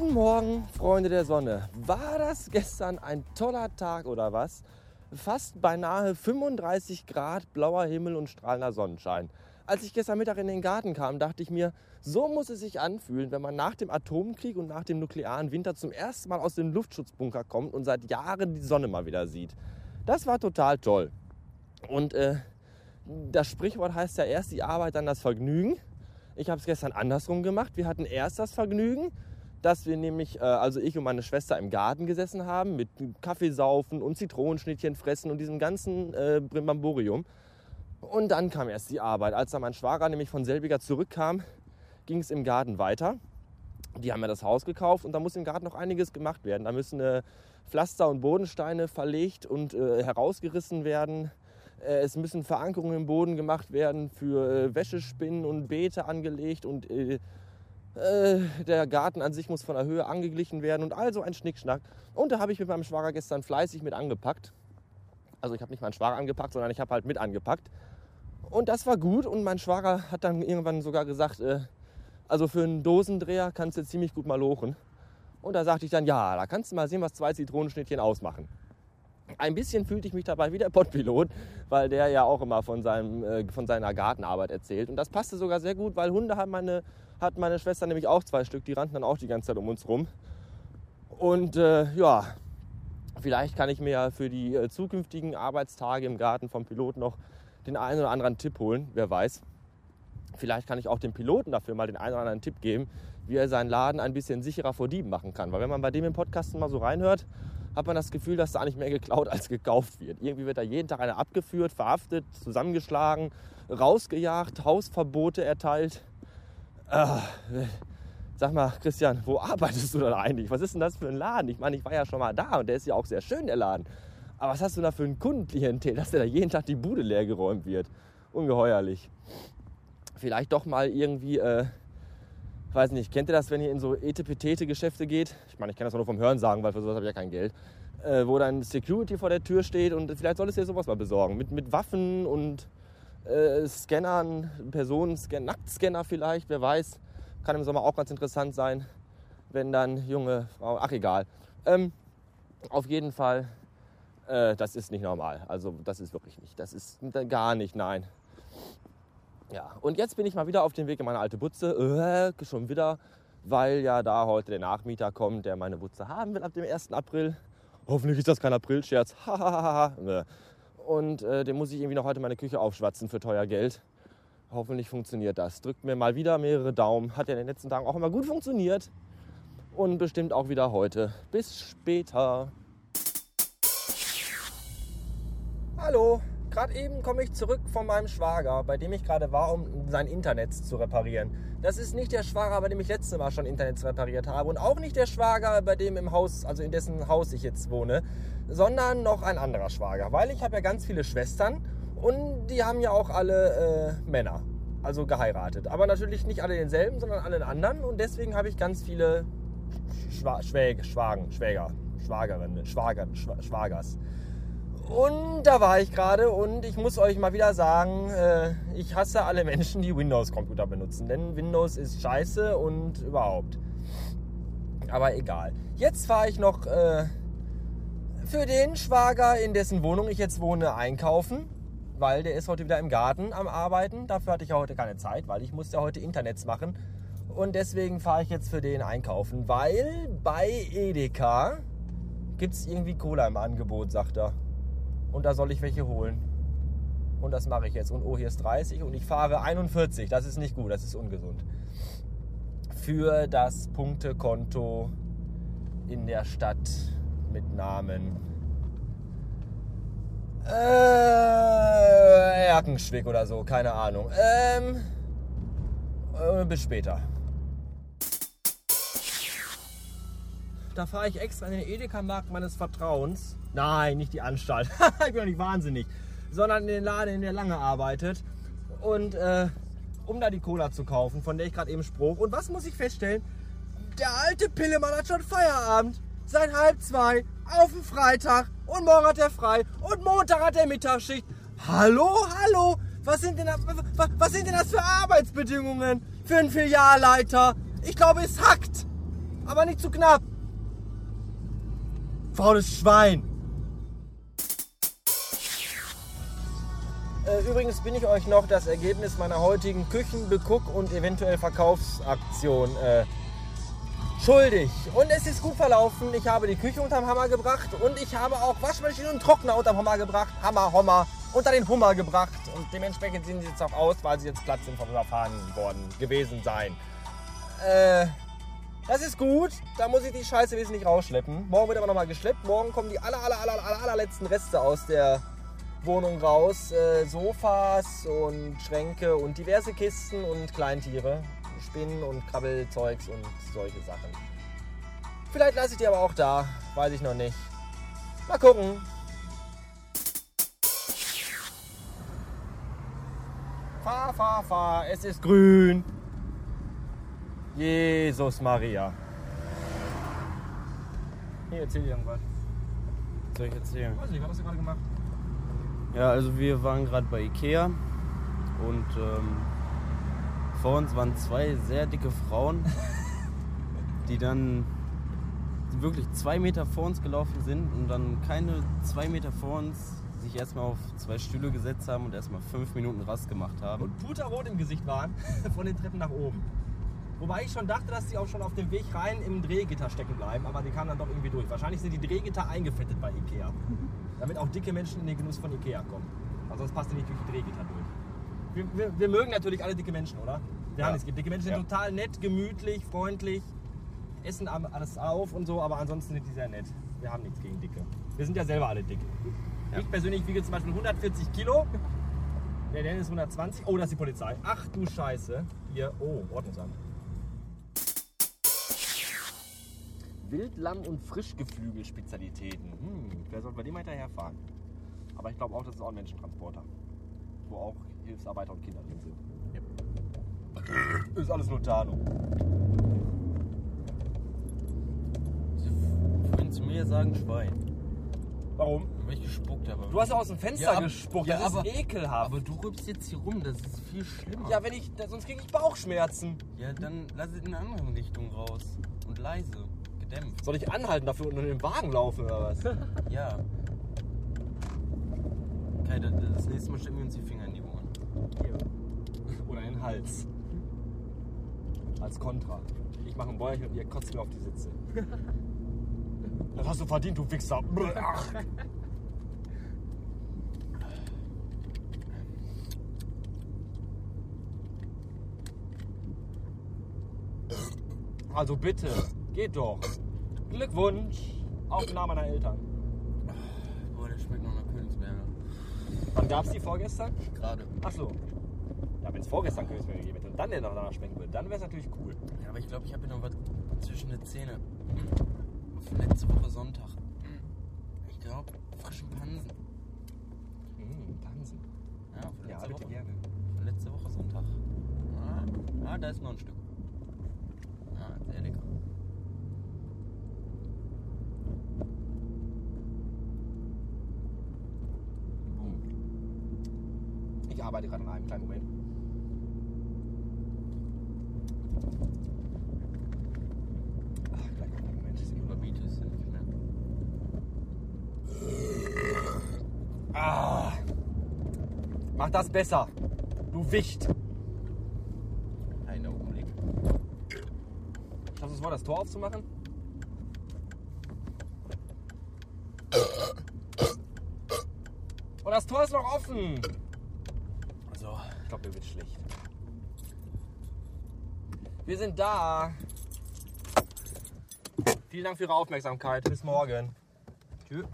Guten Morgen, Freunde der Sonne. War das gestern ein toller Tag oder was? Fast beinahe 35 Grad, blauer Himmel und strahlender Sonnenschein. Als ich gestern Mittag in den Garten kam, dachte ich mir, so muss es sich anfühlen, wenn man nach dem Atomkrieg und nach dem nuklearen Winter zum ersten Mal aus dem Luftschutzbunker kommt und seit Jahren die Sonne mal wieder sieht. Das war total toll. Und äh, das Sprichwort heißt ja erst die Arbeit, dann das Vergnügen. Ich habe es gestern andersrum gemacht. Wir hatten erst das Vergnügen, dass wir nämlich, äh, also ich und meine Schwester im Garten gesessen haben mit Kaffeesaufen und Zitronenschnittchen fressen und diesem ganzen äh, Brimbamborium. Und dann kam erst die Arbeit. Als dann mein Schwager nämlich von selbiger zurückkam, ging es im Garten weiter. Die haben ja das Haus gekauft und da muss im Garten noch einiges gemacht werden. Da müssen äh, Pflaster und Bodensteine verlegt und äh, herausgerissen werden. Äh, es müssen Verankerungen im Boden gemacht werden, für äh, Wäschespinnen und Beete angelegt und äh, der Garten an sich muss von der Höhe angeglichen werden und all so ein Schnickschnack. Und da habe ich mit meinem Schwager gestern fleißig mit angepackt. Also ich habe nicht meinen Schwager angepackt, sondern ich habe halt mit angepackt. Und das war gut und mein Schwager hat dann irgendwann sogar gesagt, äh, also für einen Dosendreher kannst du ziemlich gut mal lochen. Und da sagte ich dann, ja, da kannst du mal sehen, was zwei Zitronenschnittchen ausmachen. Ein bisschen fühlte ich mich dabei wie der Pottpilot, weil der ja auch immer von, seinem, äh, von seiner Gartenarbeit erzählt. Und das passte sogar sehr gut, weil Hunde haben meine hat meine Schwester nämlich auch zwei Stück, die rannten dann auch die ganze Zeit um uns rum. Und äh, ja, vielleicht kann ich mir ja für die äh, zukünftigen Arbeitstage im Garten vom Piloten noch den einen oder anderen Tipp holen, wer weiß. Vielleicht kann ich auch dem Piloten dafür mal den einen oder anderen Tipp geben, wie er seinen Laden ein bisschen sicherer vor Dieben machen kann. Weil wenn man bei dem im Podcast mal so reinhört, hat man das Gefühl, dass da nicht mehr geklaut als gekauft wird. Irgendwie wird da jeden Tag einer abgeführt, verhaftet, zusammengeschlagen, rausgejagt, Hausverbote erteilt. Ah, sag mal, Christian, wo arbeitest du da eigentlich? Was ist denn das für ein Laden? Ich meine, ich war ja schon mal da und der ist ja auch sehr schön, der Laden. Aber was hast du da für ein Kundenklientel, dass der da jeden Tag die Bude leer geräumt wird? Ungeheuerlich. Vielleicht doch mal irgendwie, äh, weiß nicht, kennt ihr das, wenn ihr in so Etepetete-Geschäfte geht? Ich meine, ich kann das nur vom Hören sagen, weil für sowas habe ich ja kein Geld. Äh, wo dann Security vor der Tür steht und vielleicht solltest du dir sowas mal besorgen. Mit, mit Waffen und äh, Scannern, Personenscanner, Nacktscanner vielleicht, wer weiß. Kann im Sommer auch ganz interessant sein, wenn dann junge Frauen, ach egal. Ähm, auf jeden Fall, äh, das ist nicht normal. Also das ist wirklich nicht. Das ist gar nicht, nein. Ja, und jetzt bin ich mal wieder auf dem Weg in meine alte Butze. Äh, schon wieder, weil ja da heute der Nachmieter kommt, der meine Butze haben will ab dem 1. April. Hoffentlich ist das kein Aprilscherz. Hahaha. Und äh, dem muss ich irgendwie noch heute meine Küche aufschwatzen für teuer Geld. Hoffentlich funktioniert das. Drückt mir mal wieder mehrere Daumen. Hat ja in den letzten Tagen auch immer gut funktioniert. Und bestimmt auch wieder heute. Bis später. Hallo, gerade eben komme ich zurück von meinem Schwager, bei dem ich gerade war, um sein Internet zu reparieren. Das ist nicht der Schwager, bei dem ich letztes Mal schon Internet repariert habe und auch nicht der Schwager, bei dem im Haus, also in dessen Haus ich jetzt wohne, sondern noch ein anderer Schwager, weil ich habe ja ganz viele Schwestern und die haben ja auch alle äh, Männer, also geheiratet. Aber natürlich nicht alle denselben, sondern alle anderen und deswegen habe ich ganz viele Schwa Schwäge, Schwagen, Schwäger, Schwagerinnen, Schwager, Schwagers. Und da war ich gerade und ich muss euch mal wieder sagen, äh, ich hasse alle Menschen, die Windows-Computer benutzen. Denn Windows ist scheiße und überhaupt. Aber egal. Jetzt fahre ich noch äh, für den Schwager, in dessen Wohnung ich jetzt wohne, einkaufen. Weil der ist heute wieder im Garten am Arbeiten. Dafür hatte ich ja heute keine Zeit, weil ich musste ja heute Internets machen. Und deswegen fahre ich jetzt für den einkaufen. Weil bei Edeka gibt es irgendwie Cola im Angebot, sagt er und da soll ich welche holen. Und das mache ich jetzt. Und oh, hier ist 30 und ich fahre 41. Das ist nicht gut, das ist ungesund. Für das Punktekonto in der Stadt mit Namen äh, Erkenschwick oder so, keine Ahnung. Ähm, äh, bis später. Da fahre ich extra in den Edeka-Markt meines Vertrauens Nein, nicht die Anstalt. ich bin doch nicht wahnsinnig. Sondern in den Laden, in der lange arbeitet. Und äh, um da die Cola zu kaufen, von der ich gerade eben spruch. Und was muss ich feststellen? Der alte Pillemann hat schon Feierabend. Seit halb zwei. Auf dem Freitag. Und morgen hat er frei. Und Montag hat er Mittagsschicht. Hallo, hallo. Was sind denn das, was sind denn das für Arbeitsbedingungen für einen Filialleiter? Ich glaube, es hackt. aber nicht zu knapp. Faules Schwein. Äh, übrigens bin ich euch noch das Ergebnis meiner heutigen Küchenbeguck und eventuell Verkaufsaktion äh, schuldig. Und es ist gut verlaufen. Ich habe die Küche unterm Hammer gebracht und ich habe auch Waschmaschine und Trockner unterm Hammer gebracht. Hammer, Hommer unter den Hummer gebracht. Und dementsprechend sehen sie jetzt auch aus, weil sie jetzt platt sind vom Überfahren worden gewesen sein. Äh, das ist gut. Da muss ich die Scheiße wesentlich rausschleppen. Morgen wird aber nochmal geschleppt. Morgen kommen die aller, aller, aller, aller, allerletzten Reste aus der Wohnung raus. Äh, Sofas und Schränke und diverse Kisten und Kleintiere. Spinnen und Krabbelzeugs und solche Sachen. Vielleicht lasse ich die aber auch da. Weiß ich noch nicht. Mal gucken. Fahr, fahr, fahr. Es ist grün. Jesus Maria. Hier, erzähl dir irgendwas. Was soll ich erzählen? Weiß nicht, was hast du gerade gemacht? Ja, also wir waren gerade bei Ikea und ähm, vor uns waren zwei sehr dicke Frauen, die dann wirklich zwei Meter vor uns gelaufen sind und dann keine zwei Meter vor uns sich erstmal auf zwei Stühle gesetzt haben und erstmal fünf Minuten Rast gemacht haben. Und puterrot im Gesicht waren von den Treppen nach oben. Wobei ich schon dachte, dass die auch schon auf dem Weg rein im Drehgitter stecken bleiben, aber die kamen dann doch irgendwie durch. Wahrscheinlich sind die Drehgitter eingefettet bei Ikea. Damit auch dicke Menschen in den Genuss von Ikea kommen. Weil sonst passt ihr nicht durch die Drehgitter durch. Wir, wir, wir mögen natürlich alle dicke Menschen, oder? Wir Ja. haben es gibt. Dicke Menschen sind Ja. total nett, gemütlich, freundlich, essen alles auf und so, aber ansonsten sind die sehr nett. Wir haben nichts gegen Dicke. Wir sind ja selber alle dick. Ich persönlich wiege zum Beispiel 140 Kilo. Der Dennis 120. Oh, das ist die Polizei. Ach du Scheiße. Hier, oh, Ordnungsamt. Wildlamm- und Frischgeflügel-Spezialitäten. Hm, wer soll bei dem mal hinterherfahren? Aber ich glaube auch, das ist auch ein Menschentransporter. Wo auch Hilfsarbeiter und Kinder drin sind. Ist alles nur Tarnung. Vorhin zu mir sagen Schwein, Warum? weil ich gespuckt habe. Du hast ja aus dem Fenster Ja, aber- gespuckt. ja, das ist aber- ekelhaft. Aber du rübst jetzt hier rum, das ist viel schlimmer. ja, wenn ich, sonst kriege ich Bauchschmerzen. Ja, dann lass es in eine andere Richtung raus. Und leise, gedämpft. Soll ich anhalten dafür und in den Wagen laufen oder was? Ja. Okay, das, nächste Mal stecken wir uns die Finger in die Ohren. Oder in den Hals. Als Kontra. Ich mache ein Bäuerchen und ihr kotzt mir auf die Sitze. Das hast du verdient, du Wichser. Ach. Also bitte, geht doch. Glückwunsch. Auf den Namen meiner Eltern. Boah, der schmeckt noch nach Königsberger. Wann gab's die vorgestern? Gerade. Ach so. Ja, wenn es vorgestern Königsberg gegeben hätte und dann der noch danach schmecken würde, dann wäre es natürlich cool. Ja, aber ich glaube, ich habe hier noch was zwischen den Zähnen. Von letzte Woche Sonntag. Ich glaube, frischen Pansen. Mmh, Pansen. Ja, von Ja, letzter bitte Woche. gerne. Von letzte Woche Sonntag. Ah, ah, da ist noch ein Stück. Ah, sehr lecker. Ich arbeite gerade an einem kleinen Moment. Ach, gleich kommt der Moment. Das ist immer Überbiete es nicht mehr. Ah! Mach das besser. Du Wicht. Ein Augenblick. Hast du es vor, das Tor aufzumachen? Und das Tor ist noch offen. So, Ich glaube, mir wird schlecht. Wir sind da. Vielen Dank für Ihre Aufmerksamkeit. Bis morgen. Tschüss.